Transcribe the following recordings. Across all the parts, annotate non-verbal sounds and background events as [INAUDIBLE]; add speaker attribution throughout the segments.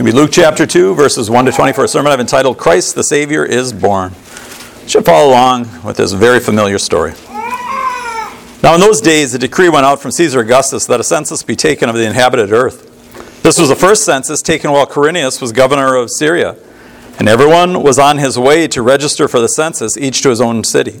Speaker 1: It'll be Luke chapter 2, verses 1 to 20 for a sermon I've entitled Christ the Savior is Born. You should follow along with this very familiar story. Now, in those days, a decree went out from Caesar Augustus that a census be taken of the inhabited earth. This was the first census taken while Quirinius was governor of Syria, and everyone was on his way to register for the census, each to his own city.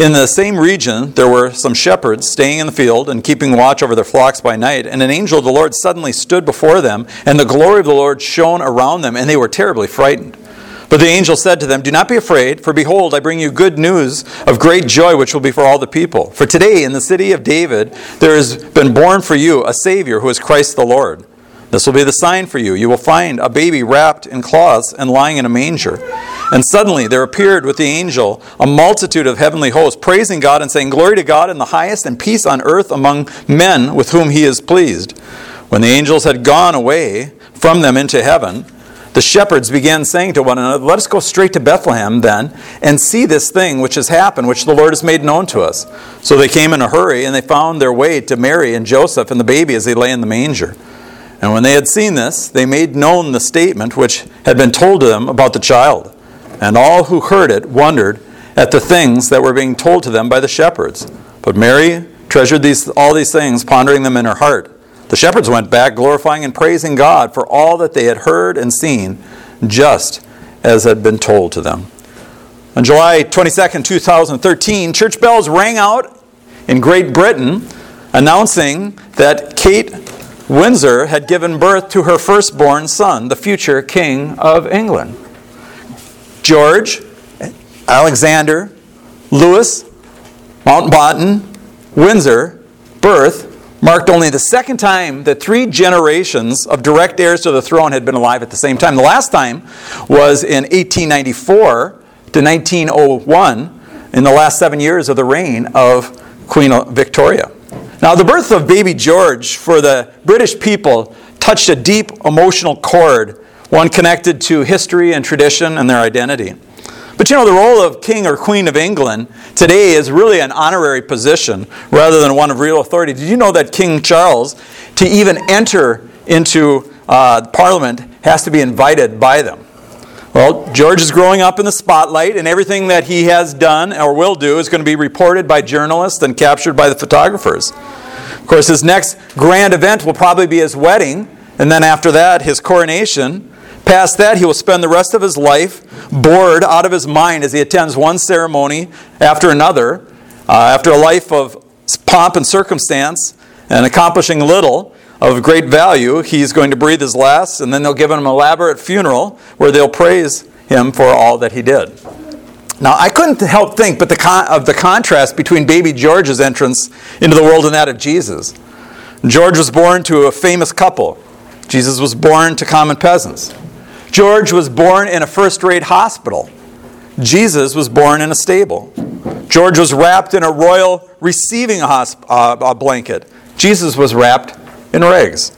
Speaker 1: In the same region, there were some shepherds staying in the field and keeping watch over their flocks by night. And an angel of the Lord suddenly stood before them, and the glory of the Lord shone around them, and they were terribly frightened. But the angel said to them, Do not be afraid, for behold, I bring you good news of great joy, which will be for all the people. For today, in the city of David, there has been born for you a Savior who is Christ the Lord. This will be the sign for you. You will find a baby wrapped in cloths and lying in a manger. And suddenly there appeared with the angel a multitude of heavenly hosts, praising God and saying, Glory to God in the highest, and peace on earth among men with whom he is pleased. When the angels had gone away from them into heaven, the shepherds began saying to one another, Let us go straight to Bethlehem then, and see this thing which has happened, which the Lord has made known to us. So they came in a hurry, and they found their way to Mary and Joseph and the baby as they lay in the manger. And when they had seen this, they made known the statement which had been told to them about the child. And all who heard it wondered at the things that were being told to them by the shepherds. But Mary treasured these, all these things, pondering them in her heart. The shepherds went back, glorifying and praising God for all that they had heard and seen, just as had been told to them. On July 22nd, 2013, church bells rang out in Great Britain announcing that Kate Windsor had given birth to her firstborn son, the future King of England. George, Alexander, Louis, Mountbatten, Windsor, birth marked only the second time that three generations of direct heirs to the throne had been alive at the same time. The last time was in 1894 to 1901, in the last seven years of the reign of Queen Victoria. Now, the birth of baby George for the British people touched a deep emotional chord, one connected to history and tradition and their identity. But you know, the role of King or Queen of England today is really an honorary position rather than one of real authority. Did you know that King Charles, to even enter into uh, Parliament, has to be invited by them? Well, George is growing up in the spotlight, and everything that he has done or will do is going to be reported by journalists and captured by the photographers. Of course, his next grand event will probably be his wedding, and then after that, his coronation. Past that, he will spend the rest of his life bored out of his mind as he attends one ceremony after another. Uh, after a life of pomp and circumstance and accomplishing little of great value, he's going to breathe his last, and then they'll give him an elaborate funeral where they'll praise him for all that he did. Now, I couldn't help think but the con- of the contrast between baby George's entrance into the world and that of Jesus. George was born to a famous couple. Jesus was born to common peasants. George was born in a first rate hospital. Jesus was born in a stable. George was wrapped in a royal receiving hosp- uh, blanket. Jesus was wrapped in rags.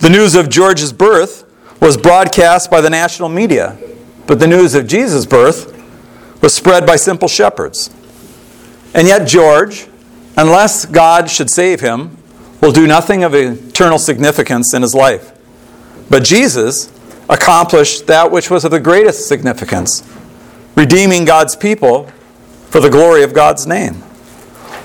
Speaker 1: The news of George's birth was broadcast by the national media, but the news of Jesus' birth was spread by simple shepherds. And yet, George, unless God should save him, will do nothing of eternal significance in his life. But Jesus accomplished that which was of the greatest significance redeeming God's people for the glory of God's name.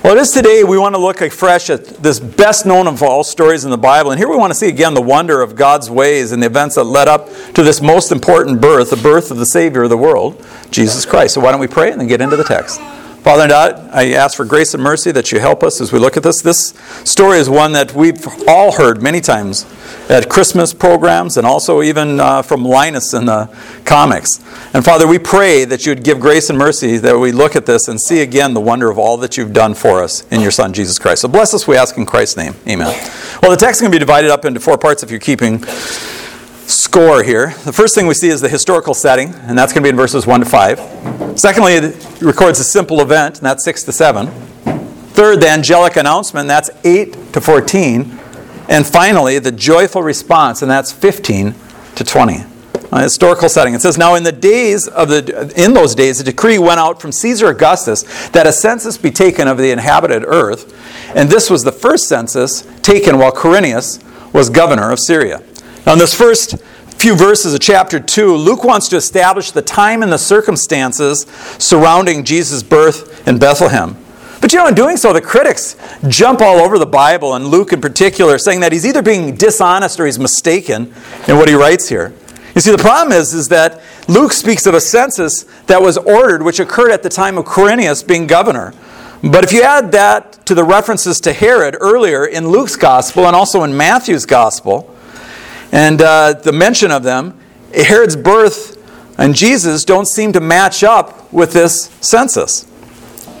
Speaker 1: Well, it is today we want to look afresh at this best known of all stories in the Bible. And here we want to see again the wonder of God's ways and the events that led up to this most important birth, the birth of the Savior of the world, Jesus Christ. So why don't we pray and then get into the text? Father God, I ask for grace and mercy that you help us as we look at this. This story is one that we've all heard many times at Christmas programs and also even uh, from Linus in the comics. And Father, we pray that you would give grace and mercy that we look at this and see again the wonder of all that you've done for us in your Son, Jesus Christ. So bless us, we ask in Christ's name. Amen. Well, the text is going to be divided up into four parts if you're keeping score here. The first thing we see is the historical setting, and that's going to be in verses 1 to 5. Secondly, it records a simple event, and that's 6 to 7. Third, the angelic announcement, and that's 8 to 14. And finally, the joyful response, and that's 15 to 20. A historical setting. It says, Now in the days of the in those days a decree went out from Caesar Augustus that a census be taken of the inhabited earth, and this was the first census taken while Quirinius was governor of Syria. Now in this first few verses of chapter 2, Luke wants to establish the time and the circumstances surrounding Jesus' birth in Bethlehem. But you know, in doing so, the critics jump all over the Bible, and Luke in particular, saying that he's either being dishonest or he's mistaken in what he writes here. You see, the problem is, is that Luke speaks of a census that was ordered, which occurred at the time of Quirinius being governor. But if you add that to the references to Herod earlier in Luke's gospel and also in Matthew's gospel, and uh, the mention of them, Herod's birth and Jesus don't seem to match up with this census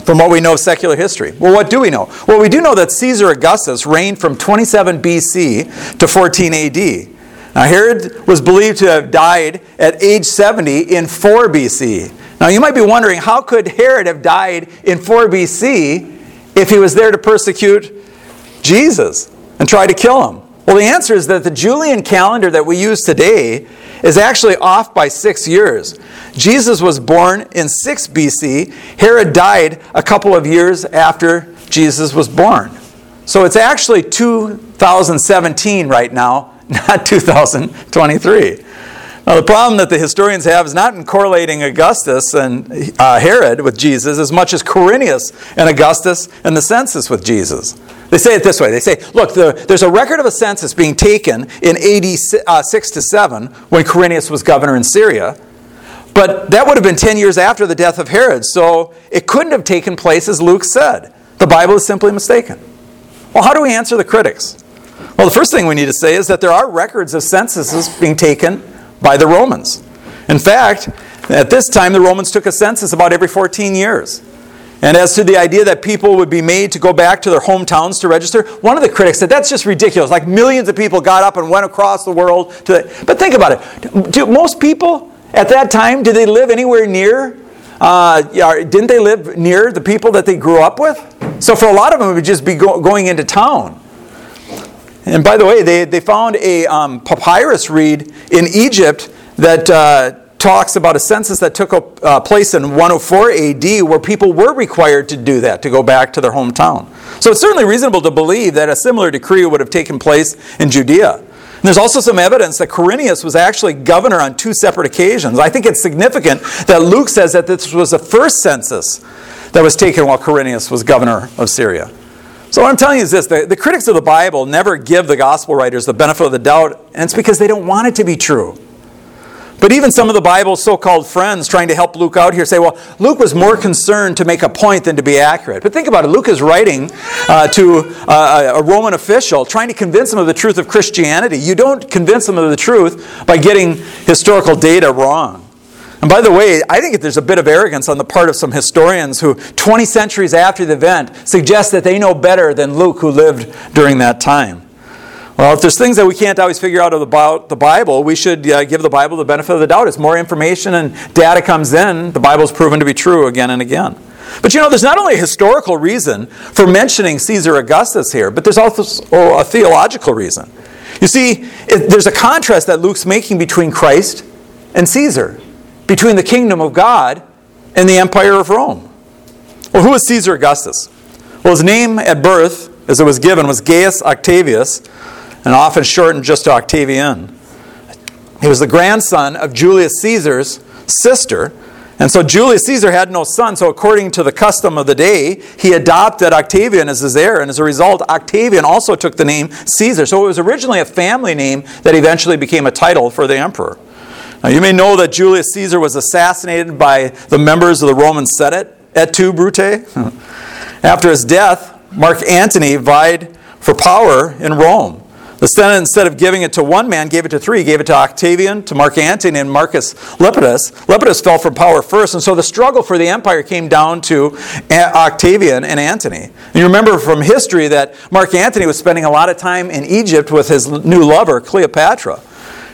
Speaker 1: from what we know of secular history. Well, what do we know? Well, we do know that Caesar Augustus reigned from 27 BC to 14 AD. Now, Herod was believed to have died at age 70 in 4 BC. Now, you might be wondering how could Herod have died in 4 BC if he was there to persecute Jesus and try to kill him? Well, the answer is that the Julian calendar that we use today is actually off by six years. Jesus was born in 6 BC. Herod died a couple of years after Jesus was born. So it's actually 2017 right now, [LAUGHS] not 2023. Now, the problem that the historians have is not in correlating Augustus and uh, Herod with Jesus as much as Quirinius and Augustus and the census with Jesus. They say it this way they say, look, the, there's a record of a census being taken in AD uh, 6 to 7 when Quirinius was governor in Syria. But that would have been 10 years after the death of Herod, so it couldn't have taken place as Luke said. The Bible is simply mistaken. Well, how do we answer the critics? Well, the first thing we need to say is that there are records of censuses being taken by the Romans. In fact, at this time, the Romans took a census about every 14 years. And as to the idea that people would be made to go back to their hometowns to register, one of the critics said that's just ridiculous. Like millions of people got up and went across the world to. The, but think about it. Do most people at that time did they live anywhere near? Uh, didn't they live near the people that they grew up with? So for a lot of them, it would just be go, going into town. And by the way, they, they found a um, papyrus reed in Egypt that uh, talks about a census that took uh, place in 104 AD where people were required to do that, to go back to their hometown. So it's certainly reasonable to believe that a similar decree would have taken place in Judea. And there's also some evidence that Quirinius was actually governor on two separate occasions. I think it's significant that Luke says that this was the first census that was taken while Quirinius was governor of Syria. So what I'm telling you is this the, the critics of the Bible never give the gospel writers the benefit of the doubt, and it's because they don't want it to be true. But even some of the Bible's so called friends trying to help Luke out here say, well, Luke was more concerned to make a point than to be accurate. But think about it Luke is writing uh, to uh, a Roman official trying to convince him of the truth of Christianity. You don't convince them of the truth by getting historical data wrong. And by the way, I think there's a bit of arrogance on the part of some historians who, 20 centuries after the event, suggest that they know better than Luke, who lived during that time. Well, if there's things that we can't always figure out about the Bible, we should uh, give the Bible the benefit of the doubt. As more information and data comes in, the Bible's proven to be true again and again. But you know, there's not only a historical reason for mentioning Caesar Augustus here, but there's also a theological reason. You see, it, there's a contrast that Luke's making between Christ and Caesar, between the kingdom of God and the empire of Rome. Well, who was Caesar Augustus? Well, his name at birth, as it was given, was Gaius Octavius, and often shortened just to Octavian. He was the grandson of Julius Caesar's sister. And so Julius Caesar had no son, so according to the custom of the day, he adopted Octavian as his heir, and as a result, Octavian also took the name Caesar. So it was originally a family name that eventually became a title for the emperor. Now you may know that Julius Caesar was assassinated by the members of the Roman Senate et tu, Brute. [LAUGHS] After his death, Mark Antony vied for power in Rome. The Senate, instead of giving it to one man, gave it to three. Gave it to Octavian, to Mark Antony, and Marcus Lepidus. Lepidus fell from power first, and so the struggle for the empire came down to uh, Octavian and Antony. You remember from history that Mark Antony was spending a lot of time in Egypt with his new lover, Cleopatra.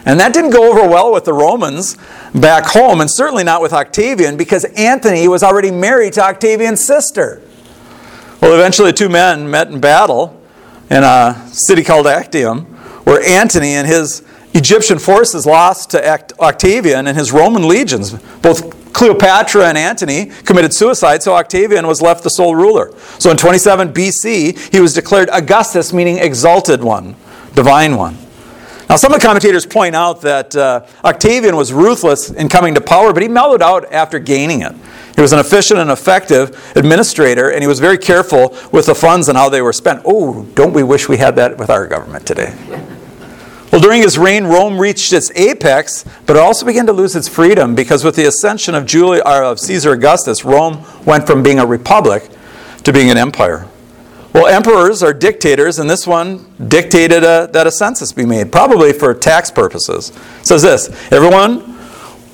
Speaker 1: And that didn't go over well with the Romans back home, and certainly not with Octavian, because Antony was already married to Octavian's sister. Well, eventually, the two men met in battle in a city called Actium, where Antony and his Egyptian forces lost to Octavian and his Roman legions. Both Cleopatra and Antony committed suicide, so Octavian was left the sole ruler. So in 27 BC, he was declared Augustus, meaning exalted one, divine one. Now, some of the commentators point out that uh, Octavian was ruthless in coming to power, but he mellowed out after gaining it. He was an efficient and effective administrator, and he was very careful with the funds and how they were spent. Oh, don't we wish we had that with our government today? Well, during his reign, Rome reached its apex, but it also began to lose its freedom because with the ascension of, Julius, uh, of Caesar Augustus, Rome went from being a republic to being an empire. Well, emperors are dictators, and this one dictated a, that a census be made, probably for tax purposes. It says this Everyone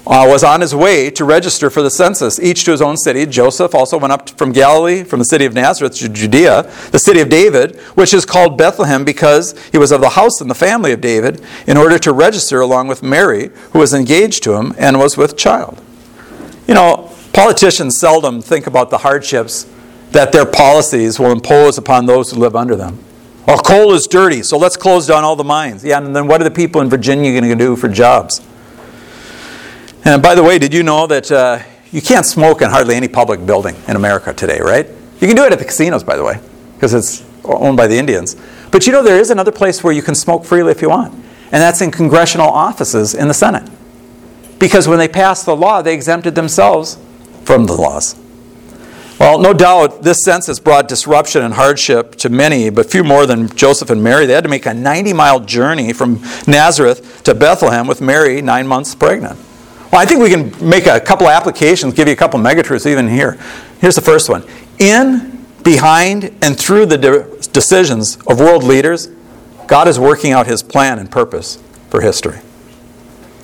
Speaker 1: uh, was on his way to register for the census, each to his own city. Joseph also went up from Galilee, from the city of Nazareth to Judea, the city of David, which is called Bethlehem because he was of the house and the family of David, in order to register along with Mary, who was engaged to him and was with child. You know, politicians seldom think about the hardships that their policies will impose upon those who live under them. Well, coal is dirty, so let's close down all the mines. Yeah, and then what are the people in Virginia going to do for jobs? And by the way, did you know that uh, you can't smoke in hardly any public building in America today, right? You can do it at the casinos, by the way, because it's owned by the Indians. But you know, there is another place where you can smoke freely if you want, and that's in congressional offices in the Senate. Because when they passed the law, they exempted themselves from the laws. Well, no doubt this census brought disruption and hardship to many, but few more than Joseph and Mary. They had to make a 90 mile journey from Nazareth to Bethlehem with Mary nine months pregnant. Well, I think we can make a couple applications, give you a couple megatruths even here. Here's the first one In, behind, and through the de- decisions of world leaders, God is working out his plan and purpose for history.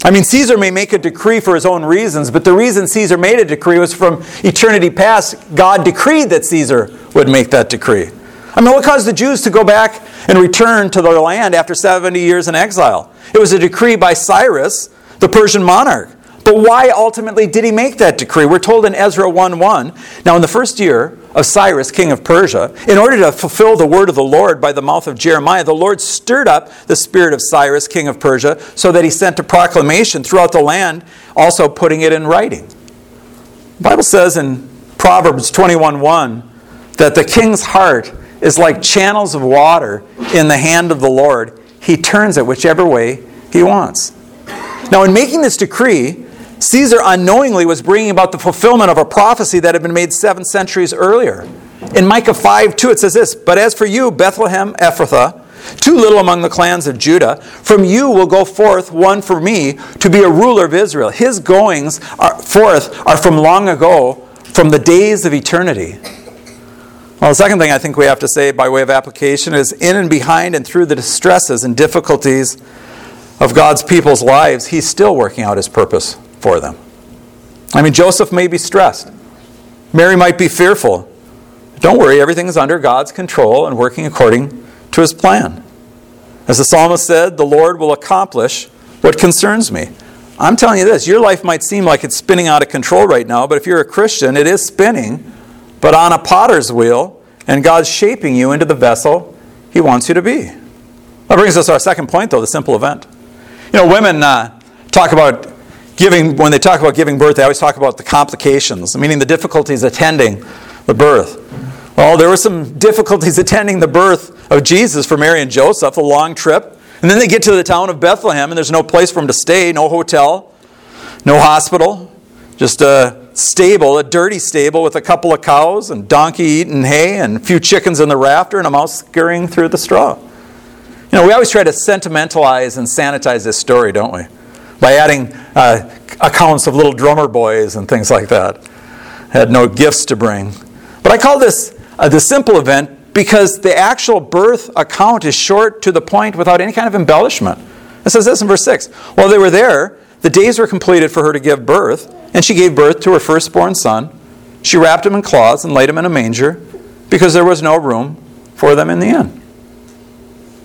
Speaker 1: I mean, Caesar may make a decree for his own reasons, but the reason Caesar made a decree was from eternity past. God decreed that Caesar would make that decree. I mean, what caused the Jews to go back and return to their land after 70 years in exile? It was a decree by Cyrus, the Persian monarch. But why ultimately did he make that decree? We're told in Ezra 1 1. Now, in the first year of Cyrus, king of Persia, in order to fulfill the word of the Lord by the mouth of Jeremiah, the Lord stirred up the spirit of Cyrus, king of Persia, so that he sent a proclamation throughout the land, also putting it in writing. The Bible says in Proverbs 21 1 that the king's heart is like channels of water in the hand of the Lord. He turns it whichever way he wants. Now, in making this decree, Caesar unknowingly was bringing about the fulfillment of a prophecy that had been made seven centuries earlier. In Micah 5 2, it says this But as for you, Bethlehem Ephrathah, too little among the clans of Judah, from you will go forth one for me to be a ruler of Israel. His goings are forth are from long ago, from the days of eternity. Well, the second thing I think we have to say by way of application is in and behind and through the distresses and difficulties of God's people's lives, He's still working out His purpose for them. I mean, Joseph may be stressed. Mary might be fearful. Don't worry, everything is under God's control and working according to his plan. As the psalmist said, the Lord will accomplish what concerns me. I'm telling you this your life might seem like it's spinning out of control right now, but if you're a Christian, it is spinning, but on a potter's wheel, and God's shaping you into the vessel he wants you to be. That brings us to our second point, though the simple event. You know, women uh, talk about giving, when they talk about giving birth, they always talk about the complications, meaning the difficulties attending the birth. Well, there were some difficulties attending the birth of Jesus for Mary and Joseph, a long trip. And then they get to the town of Bethlehem, and there's no place for them to stay, no hotel, no hospital, just a stable, a dirty stable with a couple of cows and donkey eating hay and a few chickens in the rafter and a mouse scurrying through the straw. You know, we always try to sentimentalize and sanitize this story, don't we? By adding uh, accounts of little drummer boys and things like that. Had no gifts to bring. But I call this uh, the simple event because the actual birth account is short to the point without any kind of embellishment. It says this in verse 6 While they were there, the days were completed for her to give birth, and she gave birth to her firstborn son. She wrapped him in cloths and laid him in a manger because there was no room for them in the inn.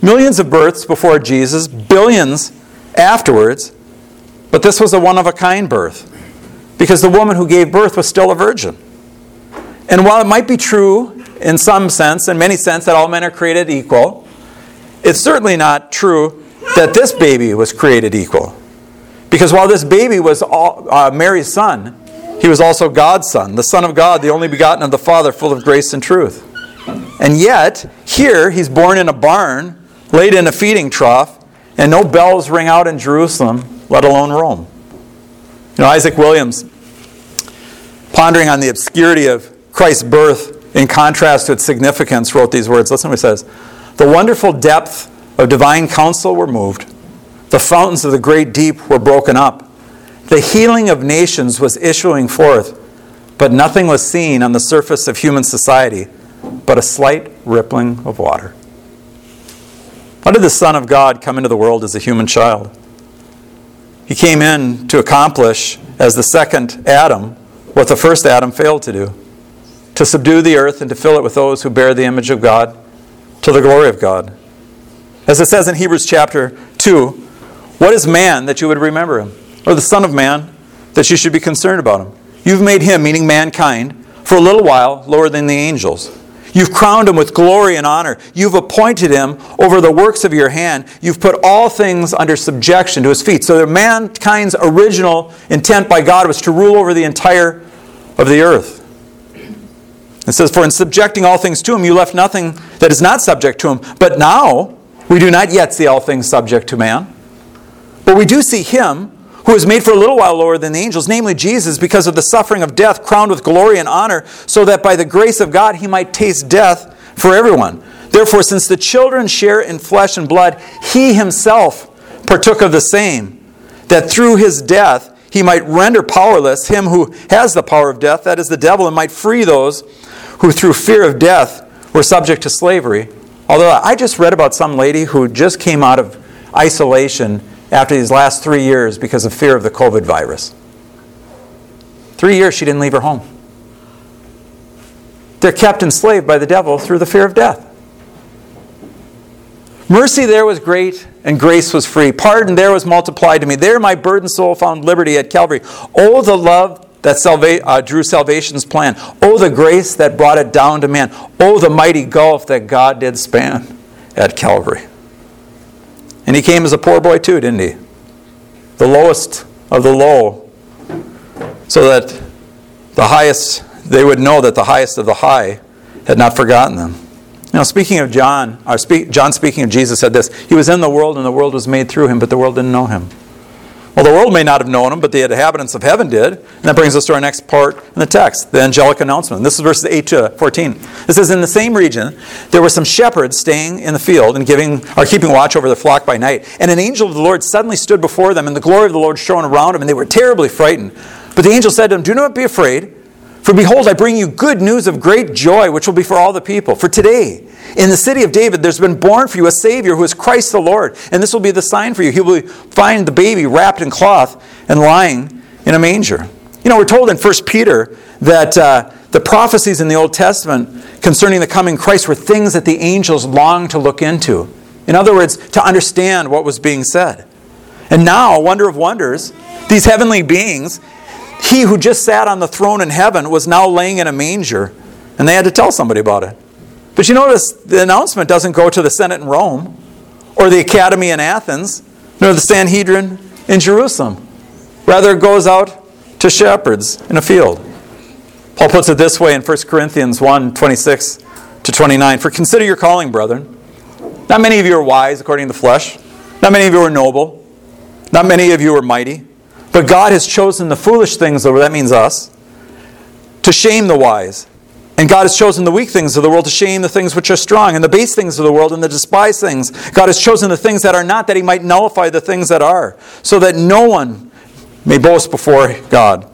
Speaker 1: Millions of births before Jesus, billions afterwards, but this was a one of a kind birth because the woman who gave birth was still a virgin. And while it might be true in some sense, in many sense, that all men are created equal, it's certainly not true that this baby was created equal. Because while this baby was all, uh, Mary's son, he was also God's son, the Son of God, the only begotten of the Father, full of grace and truth. And yet, here he's born in a barn, laid in a feeding trough, and no bells ring out in Jerusalem, let alone Rome. You know, Isaac Williams, pondering on the obscurity of Christ's birth in contrast to its significance, wrote these words. Listen to what he says The wonderful depth of divine counsel were moved, the fountains of the great deep were broken up, the healing of nations was issuing forth, but nothing was seen on the surface of human society but a slight rippling of water. How did the Son of God come into the world as a human child? He came in to accomplish, as the second Adam, what the first Adam failed to do to subdue the earth and to fill it with those who bear the image of God to the glory of God. As it says in Hebrews chapter 2, what is man that you would remember him? Or the Son of Man that you should be concerned about him? You've made him, meaning mankind, for a little while lower than the angels. You've crowned him with glory and honor. You've appointed him over the works of your hand. You've put all things under subjection to his feet. So mankind's original intent by God was to rule over the entire of the earth. It says, For in subjecting all things to him, you left nothing that is not subject to him. But now we do not yet see all things subject to man. But we do see him who was made for a little while lower than the angels, namely Jesus, because of the suffering of death, crowned with glory and honor, so that by the grace of God he might taste death for everyone. Therefore, since the children share in flesh and blood, he himself partook of the same, that through his death he might render powerless him who has the power of death, that is the devil, and might free those who through fear of death were subject to slavery. Although I just read about some lady who just came out of isolation after these last three years because of fear of the COVID virus. Three years she didn't leave her home. They're kept enslaved by the devil through the fear of death. Mercy there was great, and grace was free. Pardon there was multiplied to me. There my burdened soul found liberty at Calvary. Oh, the love that salva- uh, drew salvation's plan. Oh, the grace that brought it down to man. Oh, the mighty gulf that God did span at Calvary. And he came as a poor boy too, didn't he? The lowest of the low, so that the highest, they would know that the highest of the high had not forgotten them. Now, speaking of John, or speak, John speaking of Jesus said this He was in the world, and the world was made through him, but the world didn't know him. Well, the world may not have known him, but the inhabitants of heaven did. And that brings us to our next part in the text, the angelic announcement. This is verses 8 to 14. It says, In the same region, there were some shepherds staying in the field and giving, or keeping watch over the flock by night. And an angel of the Lord suddenly stood before them, and the glory of the Lord shone around them, and they were terribly frightened. But the angel said to them, Do not be afraid. For behold, I bring you good news of great joy, which will be for all the people. For today, in the city of David, there's been born for you a Savior who is Christ the Lord. And this will be the sign for you. He will find the baby wrapped in cloth and lying in a manger. You know, we're told in 1 Peter that uh, the prophecies in the Old Testament concerning the coming Christ were things that the angels longed to look into. In other words, to understand what was being said. And now, wonder of wonders, these heavenly beings he who just sat on the throne in heaven was now laying in a manger, and they had to tell somebody about it. But you notice the announcement doesn't go to the Senate in Rome, or the Academy in Athens, nor the Sanhedrin in Jerusalem. Rather, it goes out to shepherds in a field. Paul puts it this way in 1 Corinthians 1 26 to 29 For consider your calling, brethren. Not many of you are wise according to the flesh, not many of you are noble, not many of you are mighty. But God has chosen the foolish things, that means us, to shame the wise. And God has chosen the weak things of the world to shame the things which are strong, and the base things of the world and the despised things. God has chosen the things that are not, that he might nullify the things that are, so that no one may boast before God.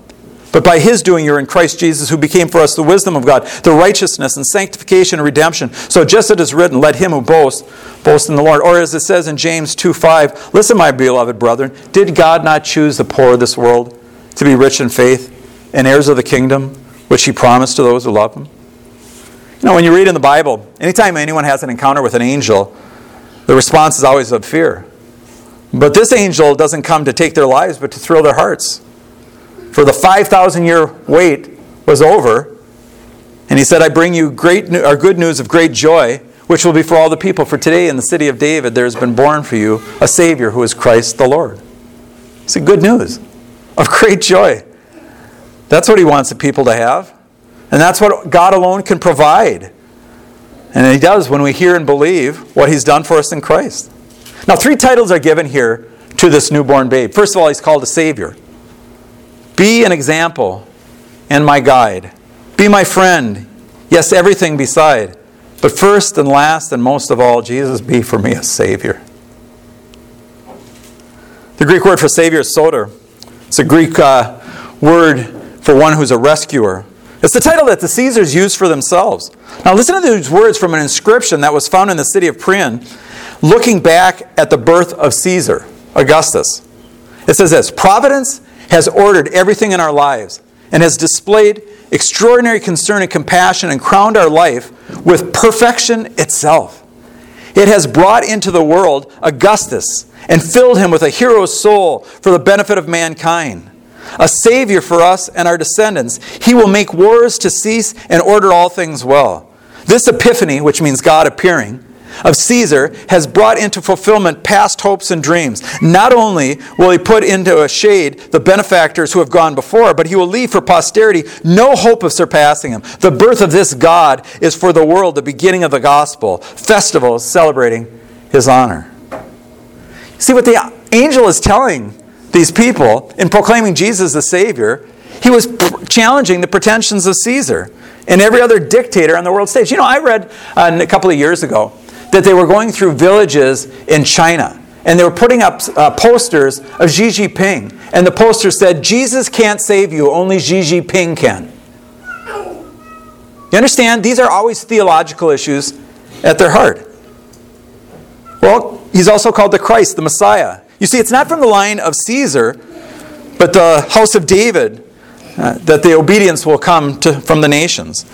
Speaker 1: But by his doing, you're in Christ Jesus, who became for us the wisdom of God, the righteousness and sanctification and redemption. So just as it is written, let him who boasts boast in the Lord. Or as it says in James 2 5, listen, my beloved brethren, did God not choose the poor of this world to be rich in faith and heirs of the kingdom, which he promised to those who love him? You know, when you read in the Bible, anytime anyone has an encounter with an angel, the response is always of fear. But this angel doesn't come to take their lives, but to thrill their hearts. For the 5,000 year wait was over, and he said, I bring you great, or good news of great joy, which will be for all the people. For today in the city of David there has been born for you a Savior who is Christ the Lord. It's a good news of [LAUGHS] great joy. That's what he wants the people to have. And that's what God alone can provide. And he does when we hear and believe what he's done for us in Christ. Now, three titles are given here to this newborn babe. First of all, he's called a Savior. Be an example and my guide. Be my friend. Yes, everything beside. But first and last and most of all, Jesus be for me a Savior. The Greek word for Savior is soter. It's a Greek uh, word for one who's a rescuer. It's the title that the Caesars used for themselves. Now, listen to these words from an inscription that was found in the city of Priene, looking back at the birth of Caesar, Augustus. It says this Providence has ordered everything in our lives and has displayed extraordinary concern and compassion and crowned our life with perfection itself. It has brought into the world Augustus and filled him with a hero's soul for the benefit of mankind a Savior for us and our descendants. He will make wars to cease and order all things well. This epiphany, which means God appearing, of Caesar has brought into fulfillment past hopes and dreams. Not only will he put into a shade the benefactors who have gone before, but he will leave for posterity no hope of surpassing him. The birth of this God is for the world the beginning of the gospel, festivals celebrating his honor. See what the angel is telling these people in proclaiming Jesus the Savior, he was challenging the pretensions of Caesar and every other dictator on the world stage. You know, I read uh, a couple of years ago that they were going through villages in China and they were putting up uh, posters of Xi Jinping. And the poster said, Jesus can't save you, only Xi Jinping can. You understand? These are always theological issues at their heart. Well, he's also called the Christ, the Messiah. You see, it's not from the line of Caesar, but the house of David uh, that the obedience will come to, from the nations.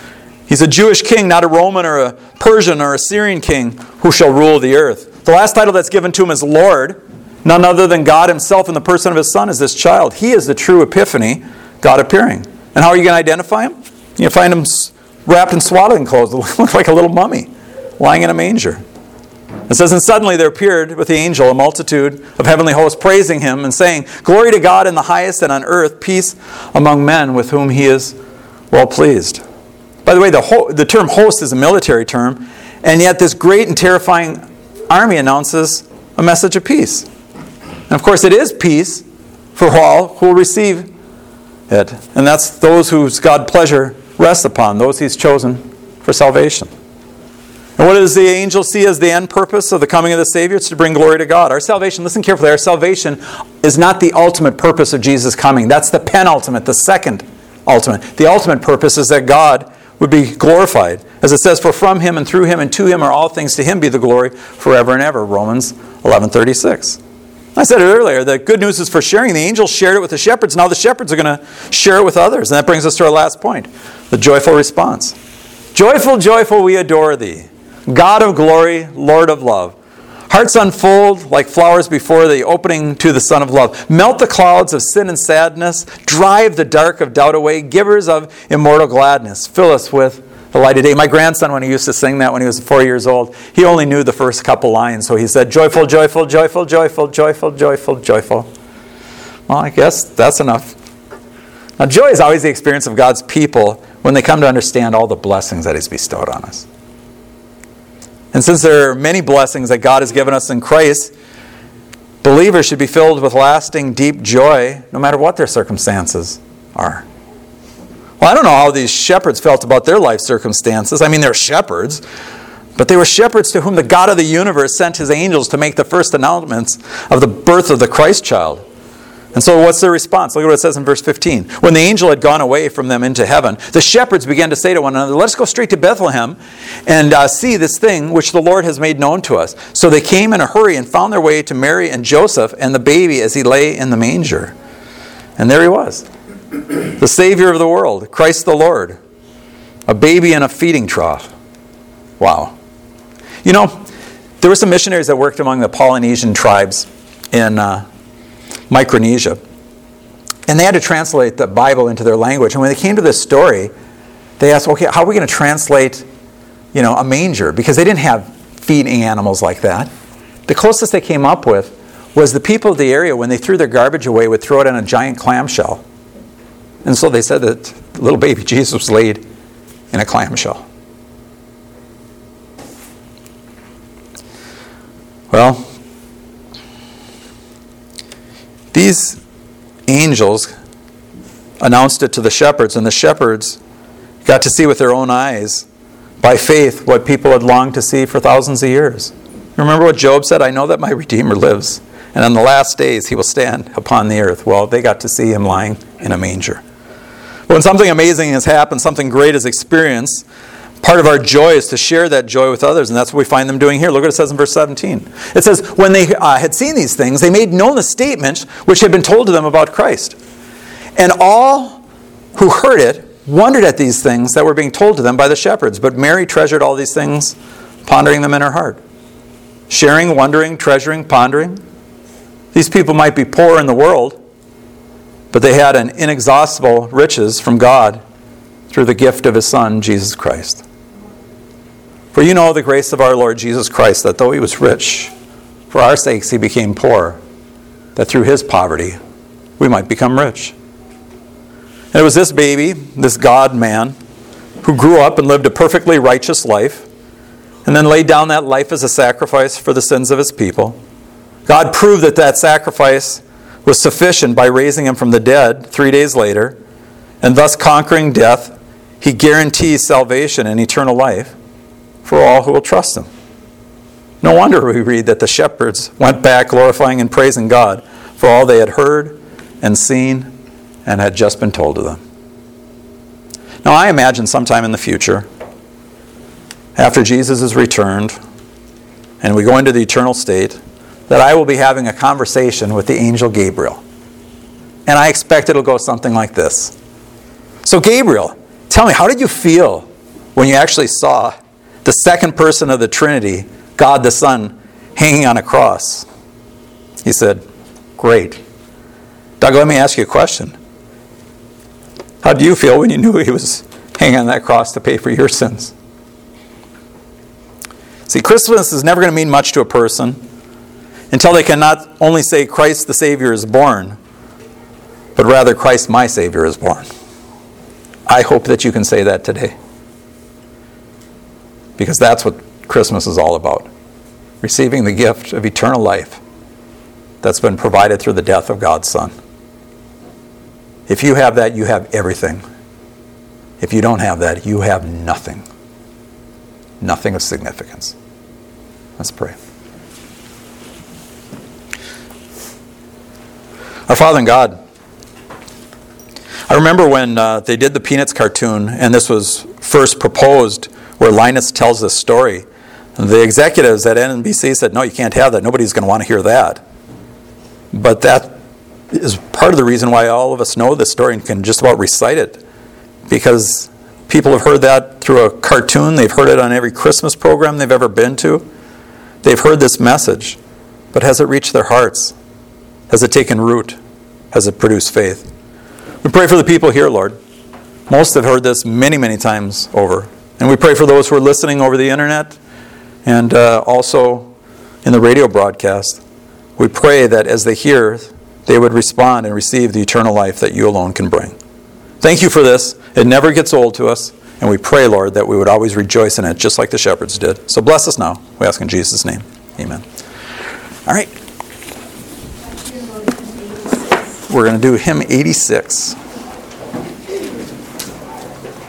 Speaker 1: He's a Jewish king, not a Roman or a Persian or a Syrian king who shall rule the earth. The last title that's given to him is Lord. None other than God Himself in the person of His Son is this child. He is the true epiphany, God appearing. And how are you going to identify Him? You find Him wrapped in swaddling clothes, [LAUGHS] look like a little mummy, lying in a manger. It says, And suddenly there appeared with the angel a multitude of heavenly hosts praising him and saying, Glory to God in the highest and on earth, peace among men with whom he is well pleased. By the way, the, ho- the term host is a military term, and yet this great and terrifying army announces a message of peace. And of course, it is peace for all who will receive it. And that's those whose God pleasure rests upon, those he's chosen for salvation. And what does the angel see as the end purpose of the coming of the Savior? It's to bring glory to God. Our salvation, listen carefully, our salvation is not the ultimate purpose of Jesus coming. That's the penultimate, the second ultimate. The ultimate purpose is that God would be glorified. As it says, for from him and through him and to him are all things, to him be the glory forever and ever. Romans 11:36. I said it earlier, the good news is for sharing. The angels shared it with the shepherds. Now the shepherds are going to share it with others. And that brings us to our last point, the joyful response. Joyful, joyful, we adore thee. God of glory, Lord of love. Hearts unfold like flowers before the opening to the Son of Love. Melt the clouds of sin and sadness. Drive the dark of doubt away. Givers of immortal gladness. Fill us with the light of day. My grandson, when he used to sing that when he was four years old, he only knew the first couple lines. So he said, Joyful, joyful, joyful, joyful, joyful, joyful, joyful. Well, I guess that's enough. Now, joy is always the experience of God's people when they come to understand all the blessings that He's bestowed on us. And since there are many blessings that God has given us in Christ, believers should be filled with lasting, deep joy no matter what their circumstances are. Well, I don't know how these shepherds felt about their life circumstances. I mean, they're shepherds, but they were shepherds to whom the God of the universe sent his angels to make the first announcements of the birth of the Christ child. And so, what's their response? Look at what it says in verse 15. When the angel had gone away from them into heaven, the shepherds began to say to one another, Let us go straight to Bethlehem and uh, see this thing which the Lord has made known to us. So they came in a hurry and found their way to Mary and Joseph and the baby as he lay in the manger. And there he was, the Savior of the world, Christ the Lord, a baby in a feeding trough. Wow. You know, there were some missionaries that worked among the Polynesian tribes in uh, Micronesia. And they had to translate the Bible into their language. And when they came to this story, they asked, okay, how are we going to translate, you know, a manger? Because they didn't have feeding animals like that. The closest they came up with was the people of the area, when they threw their garbage away, would throw it in a giant clamshell. And so they said that little baby [LAUGHS] Jesus was laid in a clamshell. Well, these angels announced it to the shepherds, and the shepherds got to see with their own eyes, by faith, what people had longed to see for thousands of years. Remember what Job said? I know that my Redeemer lives, and on the last days he will stand upon the earth. Well, they got to see him lying in a manger. When something amazing has happened, something great is experienced, part of our joy is to share that joy with others, and that's what we find them doing here. Look what it says in verse 17. It says, When they uh, had seen these things, they made known the statement which had been told to them about Christ. And all who heard it wondered at these things that were being told to them by the shepherds. But Mary treasured all these things, pondering them in her heart. Sharing, wondering, treasuring, pondering. These people might be poor in the world, but they had an inexhaustible riches from God through the gift of his Son, Jesus Christ. For you know the grace of our Lord Jesus Christ, that though he was rich, for our sakes he became poor, that through his poverty we might become rich. And it was this baby, this God man, who grew up and lived a perfectly righteous life, and then laid down that life as a sacrifice for the sins of his people. God proved that that sacrifice was sufficient by raising him from the dead three days later, and thus conquering death. He guarantees salvation and eternal life for all who will trust him. No wonder we read that the shepherds went back glorifying and praising God for all they had heard and seen and had just been told to them. Now, I imagine sometime in the future, after Jesus is returned and we go into the eternal state, that I will be having a conversation with the angel Gabriel. And I expect it'll go something like this. So, Gabriel, tell me, how did you feel when you actually saw the second person of the Trinity, God the Son, hanging on a cross? He said, Great. Doug, let me ask you a question. How do you feel when you knew he was hanging on that cross to pay for your sins? See, Christmas is never going to mean much to a person until they can not only say Christ the Savior is born, but rather Christ my Savior is born. I hope that you can say that today. Because that's what Christmas is all about receiving the gift of eternal life that's been provided through the death of God's Son. If you have that, you have everything. If you don't have that, you have nothing. Nothing of significance. Let's pray. Our Father in God, I remember when uh, they did the Peanuts cartoon, and this was first proposed, where Linus tells this story. The executives at NBC said, No, you can't have that. Nobody's going to want to hear that. But that is part of the reason why all of us know this story and can just about recite it. Because people have heard that through a cartoon, they've heard it on every Christmas program they've ever been to. They've heard this message, but has it reached their hearts? Has it taken root? Has it produced faith? We pray for the people here, Lord. Most have heard this many, many times over. And we pray for those who are listening over the internet and uh, also in the radio broadcast. We pray that as they hear they would respond and receive the eternal life that you alone can bring. Thank you for this. It never gets old to us. And we pray, Lord, that we would always rejoice in it, just like the shepherds did. So bless us now. We ask in Jesus' name. Amen. All right. We're going to do hymn 86.